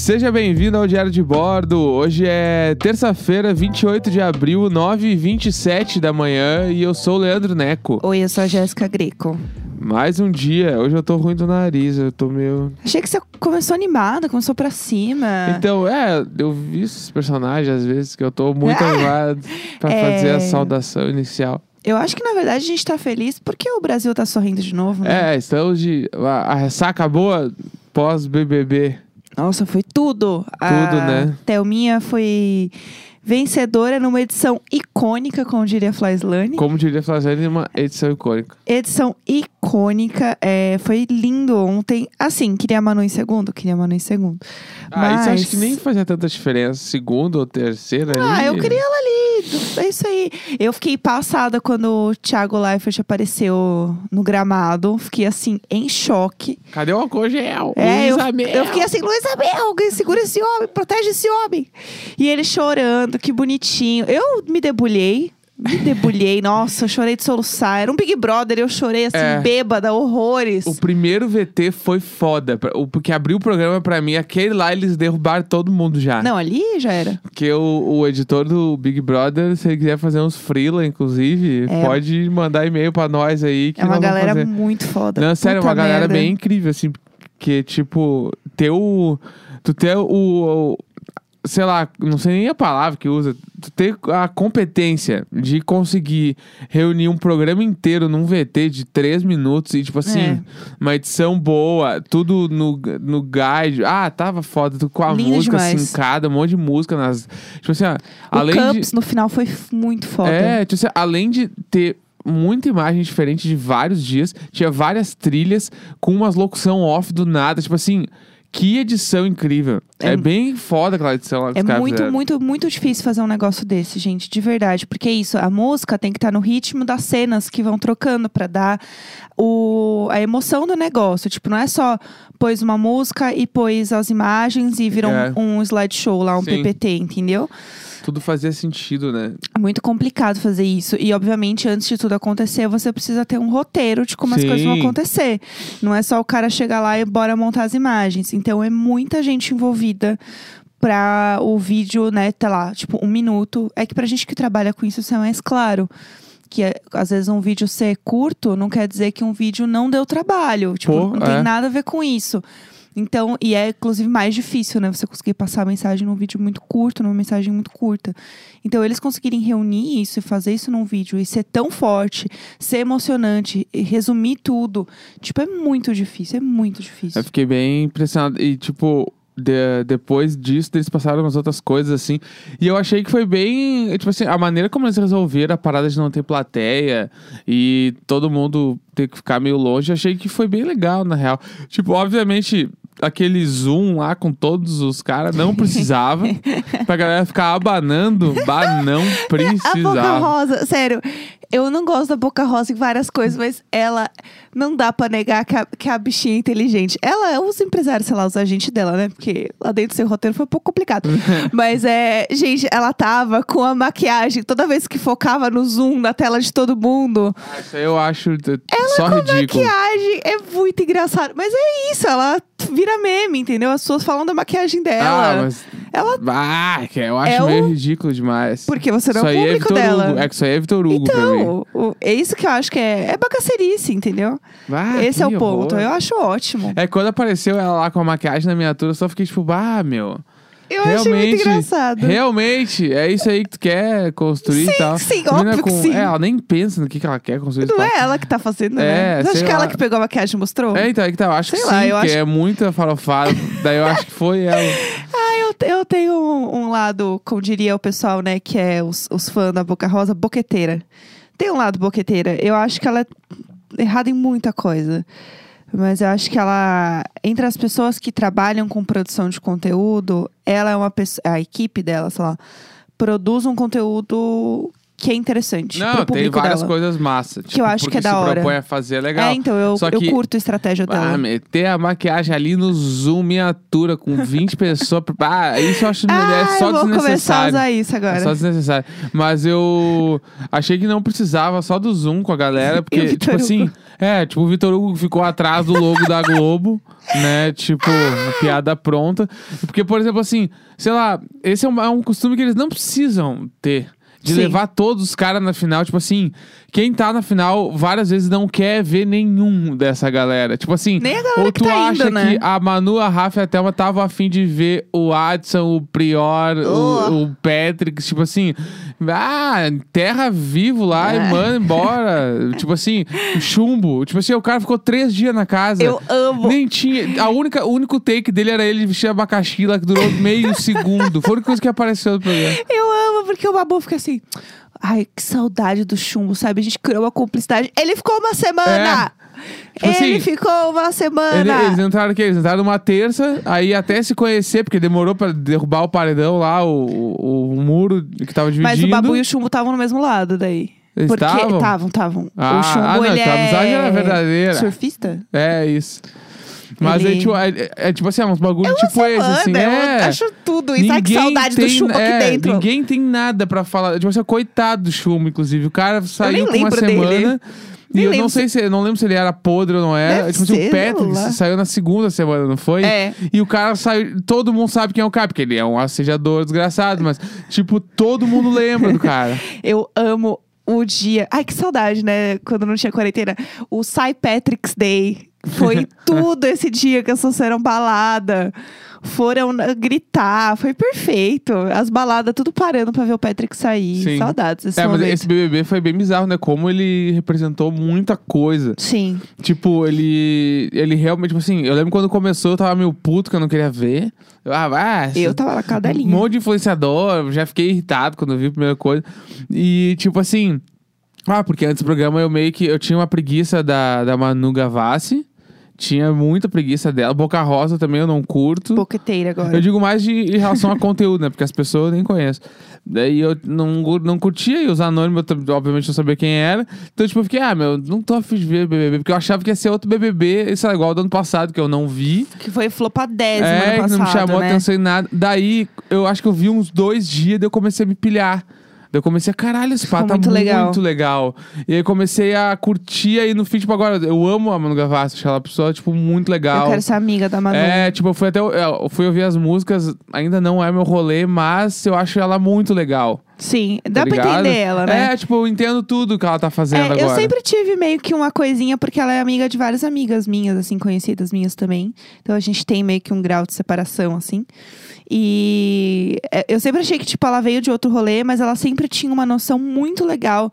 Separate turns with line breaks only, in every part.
Seja bem-vindo ao Diário de Bordo. Hoje é terça-feira, 28 de abril, 9h27 da manhã e eu sou o Leandro Neco.
Oi, eu sou a Jéssica Greco.
Mais um dia. Hoje eu tô ruim do nariz, eu tô meio.
Achei que você começou animada, começou pra cima.
Então, é, eu vi esses personagens às vezes que eu tô muito animado pra
É.
fazer a saudação inicial.
Eu acho que na verdade a gente tá feliz porque o Brasil tá sorrindo de novo, né?
É, estamos de. A, a ressaca boa pós-BBB.
Nossa, foi tudo. Tudo,
né?
Thelminha foi vencedora numa edição icônica, como diria Flyslane.
Como diria Flaviane, uma edição icônica.
Edição icônica. é, foi lindo ontem. Assim, queria a Manu em segundo? Queria a Manu em segundo.
Ah, isso
Mas-
acho que nem fazia tanta diferença. Segunda ou terceira
Ah,
ali.
eu queria ela ali. É isso aí. Eu fiquei passada quando o Thiago Leifert apareceu no gramado. Fiquei assim, em choque.
Cadê o álcool gel?
É, eu, eu fiquei assim, Luísa Mel, alguém segura esse homem, protege esse homem. E ele chorando, que bonitinho. Eu me debulhei. Me debulhei, nossa, eu chorei de soluçar. Era um Big Brother, eu chorei assim,
É.
bêbada, horrores.
O primeiro VT foi foda. Porque abriu o programa pra mim, aquele lá eles derrubaram todo mundo já.
Não, ali já era.
Porque o, o editor do Big Brother, se ele quiser fazer uns freela, inclusive,
É.
pode mandar e-mail pra nós aí. Que
É uma galera muito foda.
Não, sério, é
Puta
uma galera
merda.
bem incrível, assim. Que, tipo, ter o. Tu ter o. o- sei lá, não sei nem a palavra que usa. Ter a competência de conseguir reunir um programa inteiro num VT de três minutos e, tipo assim,
É.
uma edição boa, tudo no, no guide. Ah, tava foda, tu com a
Lindo
música
demais.
sincada, um monte de música nas. Tipo assim, ó,
O
além de.
Cups no final foi muito foda.
É, tipo assim, além de ter muita imagem diferente de vários dias, tinha várias trilhas com umas locução off do nada, tipo assim, que edição incrível. É,
É-
bem foda aquela edição lá que
É muito,
fizeram.
muito, muito difícil fazer um negócio desse, gente, de verdade. Porque é isso, a música tem que estar no ritmo das cenas que vão trocando pra dar o, a emoção do negócio. Tipo, não é só pôs uma música e pôs as imagens e virou
É.
um, um slideshow lá, um
Sim.
PPT, entendeu?
Tudo fazia sentido, né?
É muito complicado fazer isso. E, obviamente, antes de tudo acontecer, você precisa ter um roteiro de como as
Sim.
coisas vão acontecer. Não é só o cara chegar lá e bora montar as imagens. Então, é muita gente envolvida pra o vídeo, né, tá lá, tipo, um minuto. É que pra gente que trabalha com isso, isso é mais claro. Que é, às vezes um vídeo ser curto não quer dizer que um vídeo não deu trabalho. Tipo,
Pô,
não tem
é.
nada a ver com isso. Então, e é inclusive mais difícil, né? Você conseguir passar a mensagem num vídeo muito curto, numa mensagem muito curta. Então, eles conseguirem reunir isso e fazer isso num vídeo e ser tão forte, ser emocionante, resumir tudo, tipo, é muito difícil, é muito difícil.
Eu fiquei bem impressionado. E, tipo, de- depois disso, eles passaram umas outras coisas, assim. E eu achei que foi bem. Tipo assim, a maneira como eles resolveram a parada de não ter plateia e todo mundo ter que ficar meio longe, achei que foi bem legal, na real. Tipo, obviamente. Aquele zoom lá com todos os caras não precisava. pra galera ficar abanando, bah, não
A Boca
precisava.
Rosa, sério, eu não gosto da Boca Rosa em várias coisas, mas ela não dá pra negar que a, que a bichinha é inteligente. Ela, os empresários, sei lá, os agentes dela, né? Porque lá dentro seu roteiro foi um pouco complicado. mas é, gente, ela tava com a maquiagem toda vez que focava no zoom na tela de todo mundo.
Isso aí eu acho t- só ridículo.
Maquiagem é muito engraçado. Mas é isso, ela vira meme, entendeu? As pessoas falam da maquiagem dela.
Ah, mas.
Ela.
Ah, eu acho
É o-
meio ridículo demais.
Porque você não
isso
é o
é
público
Vitor
dela.
Hugo. É que isso aí é Vitor Hugo.
Então, o- é isso que eu acho que é, é bagacerice, entendeu?
Ah,
Esse é o ponto.
horror.
Eu acho ótimo.
É quando apareceu ela lá com a maquiagem na miniatura, eu só fiquei tipo, ah, meu.
Eu achei muito
realmente,
engraçado.
realmente, é isso aí que tu quer construir
Sim,
e tal.
sim, óbvio que sim.
É, ela nem pensa no que, que ela quer construir.
Não é ela que tá fazendo,
É,
né? Você acha
sei
que
lá.
ela que pegou a maquiagem e mostrou?
É, então, é que tá, eu acho
Sei
que
lá,
sim,
eu acho-
é muita farofada. Daí eu acho que foi ela.
Ah, eu, eu tenho um, um lado, como diria o pessoal, né? Que é os, os fãs da Boca Rosa, boqueteira. Tem um lado boqueteira. Eu acho que ela é errada em muita coisa. Mas eu acho que ela, entre as pessoas que trabalham com produção de conteúdo, ela é uma pessoa, a equipe dela, sei lá, produz um conteúdo que é interessante.
Não, tem várias
dela.
coisas massa.
Que eu acho que é da hora.
propõe a fazer é legal.
É, então eu,
Só
eu
que-
curto a estratégia dela.
Ah, meter a maquiagem ali no Zoom miniatura com 20 pessoas. Ah, isso eu acho
Ah,
é só
eu vou começar a
desnecessário.
usar isso agora.
É só desnecessário. Mas eu achei que não precisava só do Zoom com a galera, porque, tipo assim,
Hugo?
é, tipo, o Vitor Hugo ficou atrás do logo da Globo, né? Tipo, piada pronta. Porque, por exemplo, assim, sei lá, esse é um, é um costume que eles não precisam ter. De
Sim.
levar todos os caras na final, tipo assim, quem tá na final várias vezes não quer ver nenhum dessa galera. Tipo assim,
Nem a galera
ou tu
tá
acha
indo, né?
que a Manu, a Rafa e a Thelma estavam afim de ver o Adson, o Prior,
Oh.
o, o Patrick, tipo assim, ah, terra vivo lá
É.
e manda embora. tipo assim, chumbo. Tipo assim, o cara ficou três dias na casa.
Eu amo.
Nem tinha. A única, o único take dele era ele vestir abacaxi lá que durou meio segundo. Foi a única coisa que apareceu no programa.
Eu amo, porque o Babu fica assim. Ai, que saudade do chumbo, sabe? A gente criou uma cumplicidade. Ele ficou uma semana!
Tipo
Ele
assim,
ficou uma semana!
Ele- eles entraram aqui, eles entraram numa terça, aí até se conhecer, porque demorou pra derrubar o paredão lá, o, o, o muro que tava dividindo.
Mas o Babu e o chumbo estavam no mesmo lado daí.
Eles
porque
estavam?
estavam, estavam.
Ah,
o chumbo,
ah, não,
ele
então
é...
amizade era verdadeira.
Surfista?
É isso. Mas é, tipo, é, é- é tipo assim, é uns bagulho tipo esse,
semana,
assim.
eu
É.
acho tudo isso. Ai, que saudade do
tem-
chumbo
é,
aqui dentro.
Ninguém tem nada pra falar. Tipo assim, coitado do chumbo, inclusive. O cara saiu com uma
lembro dele.
semana.
Nem
E eu
lembro
não sei se eu não lembro se ele era podre ou não era.
Deve
tipo assim,
ser,
o Patrick saiu na segunda semana, não foi?
É.
E o cara saiu. Todo mundo sabe quem é o cara, porque ele é um assediador desgraçado, mas, tipo, todo mundo lembra do cara.
Eu amo o dia. Ai, que saudade, né? Quando não tinha quarentena. O St. Patrick's Day. Foi tudo esse dia que as pessoas foram balada. Foram gritar. Foi perfeito. As baladas tudo parando pra ver o Patrick sair.
Sim.
Saudades desse
É, mas
momento.
esse BBB foi bem bizarro, né? Como ele representou muita coisa.
Sim.
Tipo, ele. Ele realmente, tipo assim, eu lembro quando começou, eu tava meio puto que eu não queria ver. Eu, ah, vai.
Eu tava na
Um
cadelinha.
monte de influenciador, já fiquei irritado quando eu vi a primeira coisa. E, tipo assim. Ah, porque antes do programa eu meio que. Eu tinha uma preguiça da, da Manu Gavassi. Tinha muita preguiça dela. Boca Rosa também eu não curto.
Boqueteira agora.
Eu digo mais de, em relação a conteúdo, né? Porque as pessoas eu nem conheço. Daí eu não, não curtia e os anônimos, eu obviamente não sabia quem era. Então, tipo, eu fiquei, ah, meu, não tô afim de ver BBB. Porque eu achava que ia ser outro BBB, isso é igual do ano passado, que eu não vi.
Que foi flopadésimo
É,
ano
que
passado,
não me chamou
né?
atenção em nada. Daí, eu acho que eu vi uns dois dias, daí eu comecei a me pilhar. Daí eu comecei a, caralho, esse pá
Ficou
tá
muito legal.
muito legal. E aí comecei a curtir aí no feed, tipo, agora, eu amo a Manu Gavassi, acho ela uma pessoa, tipo, muito legal.
Eu quero ser amiga da Manu.
É, tipo, eu fui até. Eu fui ouvir as músicas, ainda não é meu rolê, mas eu acho ela muito legal.
Sim, dá
tá
pra
ligado?
entender ela, né?
É, tipo, eu entendo tudo que ela tá fazendo
É,
agora.
eu sempre tive meio que uma coisinha, porque ela é amiga de várias amigas minhas, assim, conhecidas minhas também. Então a gente tem meio que um grau de separação, assim. E é, eu sempre achei que, tipo, ela veio de outro rolê, mas ela sempre tinha uma noção muito legal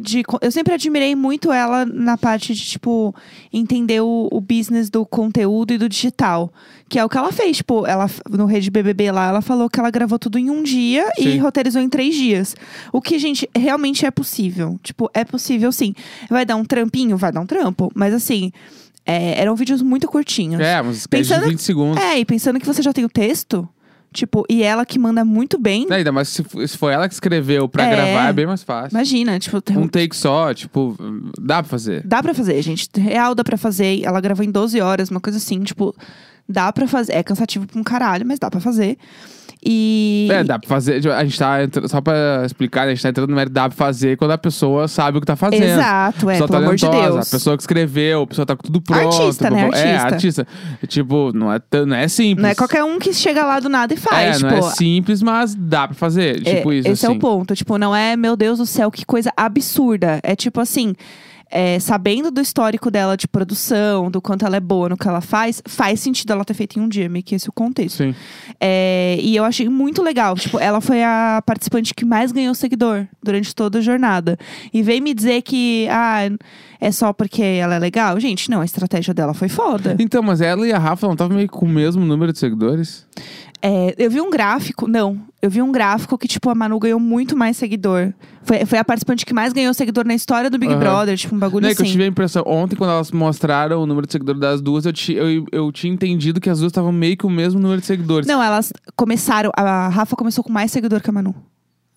de. Eu sempre admirei muito ela na parte de, tipo, entender o, o business do conteúdo e do digital. Que é o que ela fez, tipo, ela, no Rede BBB lá, ela falou que ela gravou tudo em um dia e
Sim.
roteirizou em três dias. O que, gente, realmente é possível. Tipo, é possível sim. Vai dar um trampinho? Vai dar um trampo. Mas assim, é, eram vídeos muito curtinhos.
É, uns sketches de
Pensando-
20 segundos.
É, e pensando que você já tem o texto, tipo, e ela que manda muito bem.
É, ainda mais se, foi ela que escreveu pra
É.
gravar, é bem mais fácil.
Imagina, tipo, tem
Um take só, tipo, dá pra fazer.
Dá pra fazer, gente. Real dá pra fazer. Ela gravou em 12 horas, uma coisa assim, tipo, dá pra fazer. É cansativo pra um caralho, mas dá pra fazer. E.
É, dá pra fazer. tipo, A gente tá entrando, só pra explicar, né, a gente tá entrando no mérito, dá pra fazer quando a pessoa sabe o que tá fazendo.
Exato, é,
pessoa
pelo amor de
talentosa,
Deus.
A pessoa que escreveu, a pessoa tá com tudo pronto.
Artista, né?
É,
Artista.
artista. Tipo, não é, não é simples.
Não é qualquer um que chega lá do nada e faz.
é,
tipo,
não é simples, mas dá pra fazer.
É,
Tipo isso,
esse é
assim.
o ponto. Tipo, não é, meu Deus do céu, que coisa absurda. É tipo assim. É, sabendo do histórico dela de produção, do quanto ela é boa no que ela faz, faz sentido ela ter feito em um dia, meio que esse é o contexto.
Sim.
É, e eu achei muito legal. Tipo, ela foi a participante que mais ganhou seguidor durante toda a jornada. E vem me dizer que, ah, é só porque ela é legal. Gente, não, a estratégia dela foi foda.
Então, mas ela e a Rafa não estavam meio com o mesmo número de seguidores?
É, eu vi um gráfico, não, eu vi um gráfico que, tipo, a Manu ganhou muito mais seguidor. Foi, foi a participante que mais ganhou seguidor na história do Big
Aham.
Brother, tipo, um bagulho
Não, é que eu
assim.
tive a impressão, ontem quando elas mostraram o número de seguidores das duas, eu, ti, eu, eu tinha entendido que as duas estavam meio que o mesmo número de seguidores.
Não, elas começaram. A Rafa começou com mais seguidor que a Manu.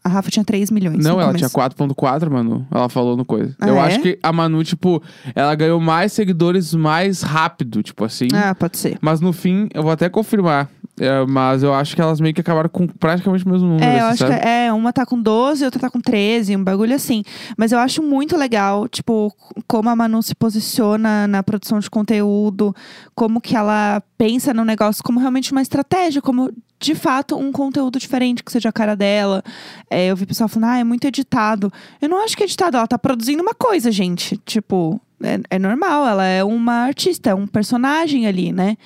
A Rafa tinha 3 milhões.
Não, ela
começo.
tinha 4.4, Manu. Ela falou no coisa.
Ah,
eu
é?
acho que a Manu, tipo, ela ganhou mais seguidores mais rápido, tipo assim.
Ah, pode ser.
Mas no fim, eu vou até confirmar. É, mas eu acho que elas meio que acabaram com praticamente o mesmo número.
É, eu
assim,
acho
sabe?
que é, uma tá com 12, outra tá com 13, um bagulho assim. Mas eu acho muito legal, tipo, como a Manu se posiciona na produção de conteúdo, como que ela pensa no negócio como realmente uma estratégia, como de fato um conteúdo diferente que seja a cara dela. É, eu vi pessoal falando, ah, é muito editado. Eu não acho que é editado, ela tá produzindo uma coisa, gente. Tipo, é, é normal, ela é uma artista, é um personagem ali, né?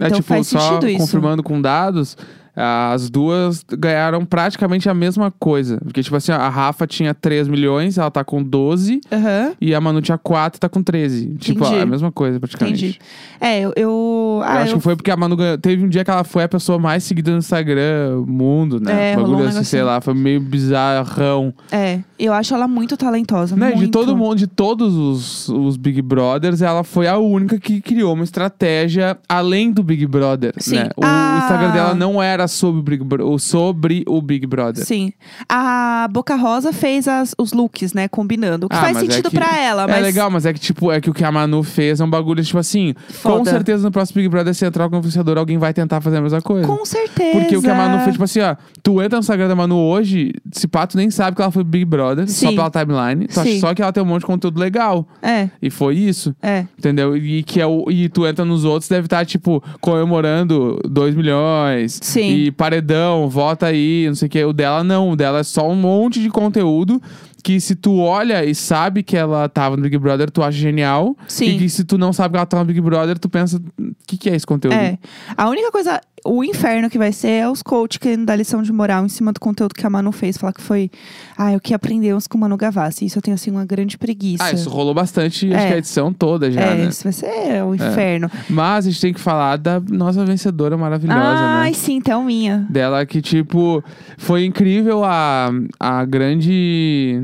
É,
então
tipo,
faz sentido isso.
confirmando com dados, as duas ganharam praticamente a mesma coisa. Porque, tipo assim, a Rafa tinha 3 milhões, ela tá com 12.
Aham.
E a Manu tinha 4 e tá com 13. Tipo,
Entendi.
a mesma coisa, praticamente.
Entendi. É, eu. eu,
Eu
ah,
acho
eu-
que foi porque a Manu ganhou. Teve um dia que ela foi a pessoa mais seguida no Instagram, mundo, né?
É,
Bagulho
um
assim, sei
negocinho.
lá, foi meio bizarrão.
É, eu acho ela muito talentosa.
Né? De
muito.
todo mundo, de todos os, os Big Brothers, ela foi a única que criou uma estratégia além do Big Brother.
Sim.
Né? O
Ah.
Instagram dela não era sobre o Big, Bro- sobre o Big Brother.
Sim. A Boca Rosa fez as- os looks, né? Combinando. O que
Ah,
faz
é
sentido
que-
pra ela,
É
mas.
legal, mas é que, tipo, é que o que a Manu fez é um bagulho, tipo assim, com
Foda.
certeza no próximo Big Brother, se entrar com o influenciador, alguém vai tentar fazer a mesma coisa.
Com certeza.
Porque o que a Manu fez, tipo assim, ó, tu entra no Instagram da Manu hoje, se pá, tu nem sabe que ela foi Big Brother, só
Sim.
pela timeline. Tu acha só que ela tem um monte de conteúdo legal.
É,
E foi isso.
é.
Entendeu? E que é o, e tu entra nos outros, deve estar, tipo, comemorando 2 milhões.
Sim.
E paredão, vota aí, não sei o que. O dela não, o dela é só um monte de conteúdo que se tu olha e sabe que ela tava no Big Brother, tu acha genial.
Sim.
E que se tu não sabe que ela tá no Big Brother, tu pensa, o que, que é esse conteúdo?
É. A única coisa, o inferno que vai ser é os coach querendo dar lição de moral em cima do conteúdo que a Manu fez. Falar que foi, ah, o que aprendemos com o Manu Gavassi. Isso eu tenho, assim, uma grande preguiça.
Ah, isso rolou bastante, acho
É.
que a edição toda já,
é,
né?
isso vai ser o inferno.
Mas a gente tem que falar da nossa vencedora maravilhosa,
Ai,
né?
sim, Thelminha.
Dela que, tipo, foi incrível a, a grande.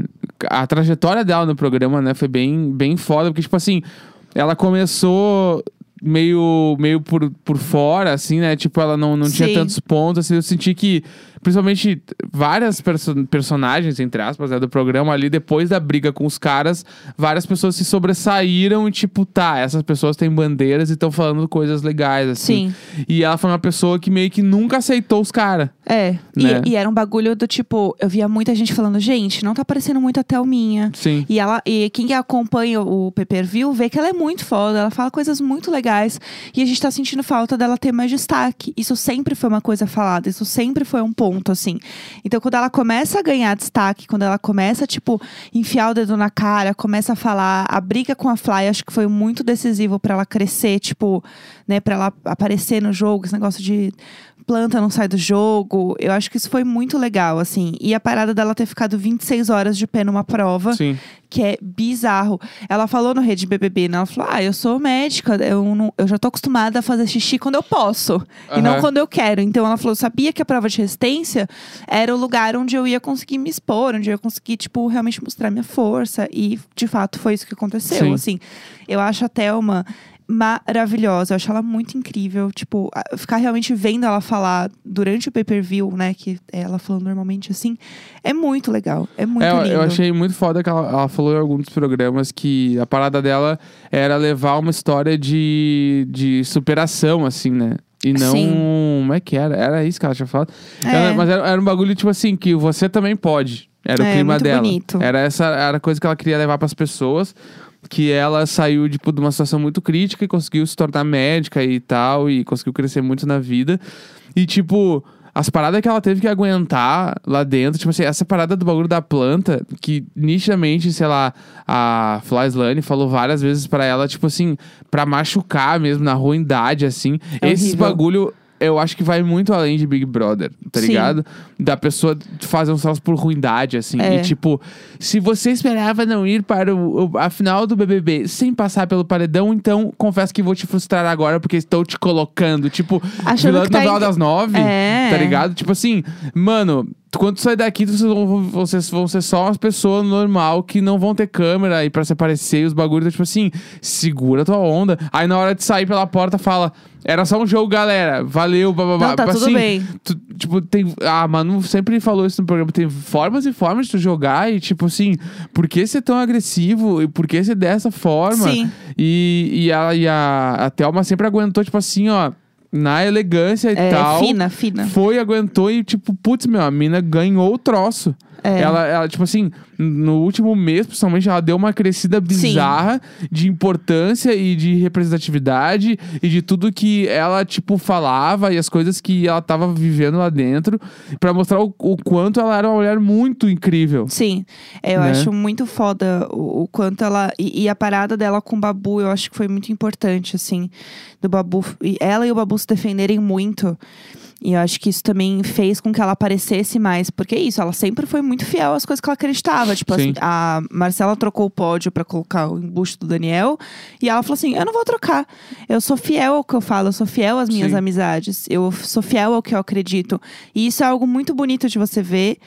A trajetória dela no programa, né? Foi bem, bem foda, porque, tipo assim, ela começou meio, meio por, por fora, assim, né? Tipo, ela não, não tinha tantos pontos, assim. Eu senti que, principalmente, várias perso- personagens, entre aspas, né, do programa ali, depois da briga com os caras, várias pessoas se sobressaíram e, tipo, tá, essas pessoas têm bandeiras e estão falando coisas legais, assim.
Sim.
E ela foi uma pessoa que meio que nunca aceitou os caras.
É. E-
Né?
E, era um bagulho do tipo, eu via muita gente falando, gente, não tá parecendo muito a Thelminha.
Sim.
E ela e quem acompanha o pay-per-view vê que ela é muito foda, ela fala coisas muito legais. E a gente tá sentindo falta dela ter mais destaque. Isso sempre foi uma coisa falada, isso sempre foi um ponto, assim. Então, quando ela começa a ganhar destaque, quando ela começa, tipo, enfiar o dedo na cara, começa a falar, a briga com a Fly, acho que foi muito decisivo pra ela crescer, tipo, né, pra ela aparecer no jogo, esse negócio de planta não sai do jogo. Eu acho que isso foi muito legal, assim. E a parada dela ter ficado 26 horas de pé numa prova
Sim.
que é bizarro. Ela falou no Rede BBB, né? Ela falou: Ah, eu sou médica, eu, não- eu já tô acostumada a fazer xixi quando eu posso e não quando eu quero. Então ela falou: sabia que a prova de resistência era o lugar onde eu ia conseguir me expor, onde eu ia conseguir, tipo, realmente mostrar minha força. E de fato foi isso que aconteceu.
Sim.
Assim, eu acho a Thelma maravilhosa, eu acho ela muito incrível. Tipo, ficar realmente vendo ela falar durante o pay-per-view, né? Que é ela falando normalmente assim, é muito legal. É muito
É, eu-
lindo.
eu achei muito foda que ela, ela falou em alguns programas que a parada dela era levar uma história de, de superação, assim, né? E não.
Sim.
Como é que era? Era isso que ela tinha falado.
É.
Ela- mas era, era um bagulho, tipo assim, que você também pode. Era o
É,
clima dela.
bonito.
Era essa era a coisa que ela queria levar pras pessoas. Que ela saiu, tipo, de uma situação muito crítica e conseguiu se tornar médica e tal. E conseguiu crescer muito na vida. E, tipo, as paradas que ela teve que aguentar lá dentro, tipo assim, essa parada do bagulho da planta, que nitidamente, sei lá, a Fly Slane falou várias vezes pra ela, tipo assim, pra machucar mesmo, na ruindade, assim.
É
Esses
horrível.
bagulho. Eu acho que vai muito além de Big Brother, tá
Sim.
ligado? Da pessoa fazer uns troços por ruindade, assim.
É.
E tipo, se você esperava não ir para o, o- a final do BBB sem passar pelo paredão, então confesso que vou te frustrar agora porque estou te colocando. Tipo,
Achando
vilã
que tá
novela
em-
das nove,
É.
tá ligado? Tipo assim, mano, quando tu sair daqui, vocês vão, vocês vão ser só umas pessoas normal que não vão ter câmera e pra se aparecer e os bagulhos. Então, tipo assim, segura tua onda. Aí na hora de sair pela porta, fala. Era só um jogo, galera. Valeu, bababá.
Não, tá
Tipo
tudo bem.
tu- tipo, tem. Ah, Manu sempre falou isso no programa. Tem formas e formas de tu jogar. E, tipo assim, por que ser tão agressivo? E por que ser dessa forma?
Sim.
E, e, a, e a, a Thelma sempre aguentou, tipo assim, ó, na elegância e
É,
tal.
fina, fina.
Foi, aguentou e, tipo, putz, meu, a mina ganhou o troço.
É.
Ela, ela, tipo assim, no último mês, principalmente, ela deu uma crescida bizarra de importância e de representatividade e de tudo que ela, tipo, falava e as coisas que ela tava vivendo lá dentro pra mostrar o, o quanto ela era uma mulher muito incrível.
Sim, É, eu
Né?
acho muito foda o, o quanto ela. E, e a parada dela com o Babu, eu acho que foi muito importante, assim. Do Babu. E ela e o Babu se defenderem muito. E eu acho que isso também fez com que ela aparecesse mais. Porque é isso, ela sempre foi muito fiel às coisas que ela acreditava. Tipo,
Sim.
a Marcela trocou o pódio pra colocar o embuste do Daniel. E ela falou assim: eu não vou trocar. Eu sou fiel ao que eu falo, eu sou fiel às minhas
Sim.
amizades. Eu sou fiel ao que eu acredito. E isso é algo muito bonito de você ver.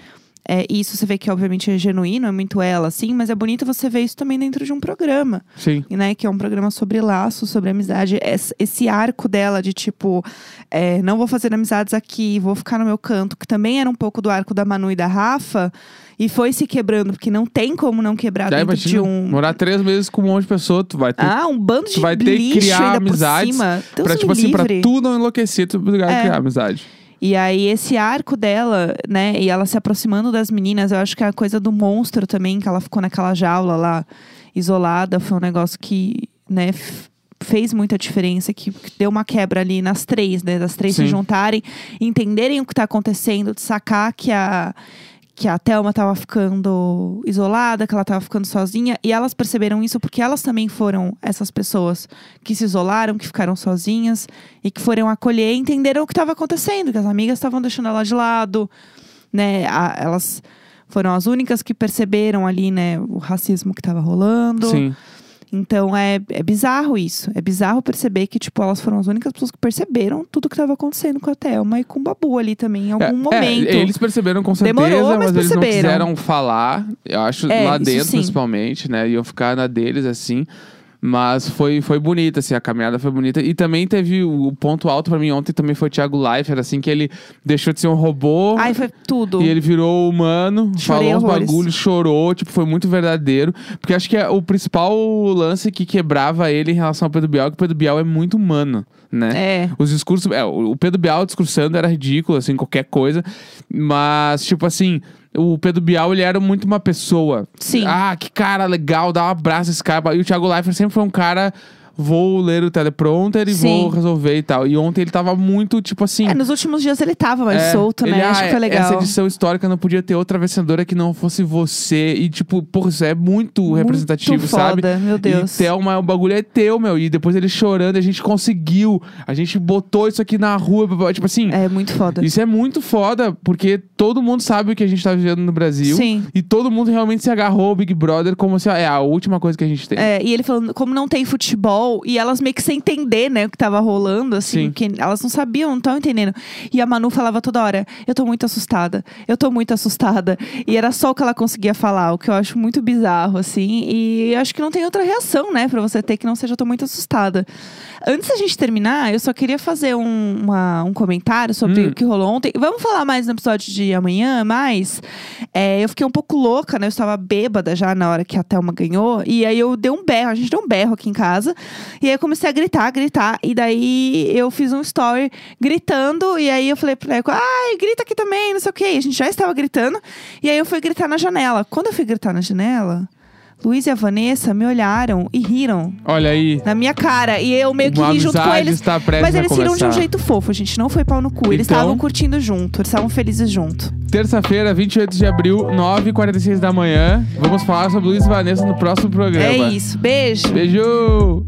É, e isso você vê que, obviamente, é genuíno, é muito ela, assim, mas é bonito você ver isso também dentro de um programa,
Sim.
né? Que é um programa sobre laços, sobre amizade. Esse, arco dela de tipo, é, não vou fazer amizades aqui, vou ficar no meu canto, que também era um pouco do arco da Manu e da Rafa, e foi se quebrando, porque não tem como não quebrar
Daí,
dentro de um.
morar três meses com um monte de pessoa, tu vai ter
Ah, um bando de
tu vai ter que criar amizades pra, tipo assim, pra tu não enlouquecer, tu a
É.
criar amizade.
E aí, esse arco dela, né, e ela se aproximando das meninas, eu acho que é a coisa do monstro também, que ela ficou naquela jaula lá, isolada, foi um negócio que, né, fez muita diferença, que, que deu uma quebra ali nas três, né, das três
Sim.
se juntarem, entenderem o que tá acontecendo, de sacar que a. Que a Thelma tava ficando isolada, que ela tava ficando sozinha. E elas perceberam isso porque elas também foram essas pessoas que se isolaram, que ficaram sozinhas e que foram acolher e entenderam o que estava acontecendo, que as amigas estavam deixando ela de lado, né? A- elas foram as únicas que perceberam ali, né, o racismo que estava rolando.
Sim.
Então é, é bizarro isso. É bizarro perceber que, tipo, elas foram as únicas pessoas que perceberam tudo que estava acontecendo com a Thelma e com o Babu ali também, em algum
É,
momento.
é, eles perceberam com certeza,
Demorou, mas
eles não quiseram falar. Eu acho
É,
lá dentro, principalmente, né? Iam ficar na deles, assim. Mas foi, foi bonita, assim, a caminhada foi bonita. E também teve o, ponto alto pra mim ontem também foi o Thiago Leifert, assim, que ele deixou de ser um robô.
Ai, foi tudo.
E ele virou humano,
Chorei
falou uns
horrores.
bagulhos, chorou, tipo, foi muito verdadeiro. Porque acho que é o principal lance que quebrava ele em relação ao Pedro Bial, que o Pedro Bial é muito humano, né?
É.
Os discursos. É, o Pedro Bial discursando era ridículo, assim, qualquer coisa. Mas, tipo assim, o Pedro Bial, ele era muito uma pessoa.
Sim.
Ah, que cara legal, dá um abraço a esse cara. E o Thiago Leifert sempre foi um cara. Vou ler o teleprompter e
Sim.
vou resolver e tal. E ontem ele tava muito, tipo assim.
É, nos últimos dias ele tava mais
É,
solto,
ele,
né?
ah,
Acho que foi legal.
Essa edição histórica não podia ter outra vencedora que não fosse você. E, tipo, porra, isso é muito,
Muito
representativo, sabe?
foda, meu Deus.
E Thelma, o bagulho é teu, meu. E depois ele chorando, a gente conseguiu. A gente botou isso aqui na rua. Tipo assim,
É muito foda.
isso é muito foda, porque todo mundo sabe o que a gente tá vivendo no Brasil.
Sim.
E todo mundo realmente se agarrou ao Big Brother como se é a última coisa que a gente tem.
É, e ele falando, como não tem futebol, e elas meio que sem entender, né, o que tava rolando, assim,
Sim.
que elas não sabiam, não estavam entendendo. E a Manu falava toda hora, eu tô muito assustada, eu tô muito assustada. E era só o que ela conseguia falar, o que eu acho muito bizarro, assim. E acho que não tem outra reação, né, pra você ter que não seja, eu tô muito assustada. Antes da gente terminar, eu só queria fazer um, uma- um comentário sobre
Hum.
o que rolou ontem. Vamos falar mais no episódio de amanhã, mas é, eu fiquei um pouco louca, né? Eu estava bêbada já na hora que a Thelma ganhou. E aí eu dei um berro, a gente deu um berro aqui em casa. E aí eu comecei a gritar, gritar. E daí eu fiz um story gritando. E aí eu falei pro Leco, ai, grita aqui também, não sei o quê. E a gente já estava gritando. E aí eu fui gritar na janela. Quando eu fui gritar na janela, Luiz e a Vanessa me olharam e riram
Olha aí.
na minha cara. E eu meio que ri junto com eles. Mas eles riram de um jeito fofo, gente. Não foi pau no cu. Eles
Então-
estavam curtindo junto. Eles estavam felizes junto.
Terça-feira, 28 de abril, 9h46 da manhã. Vamos falar sobre Luiz e Vanessa no próximo programa.
É isso. Beijo.
Beijo!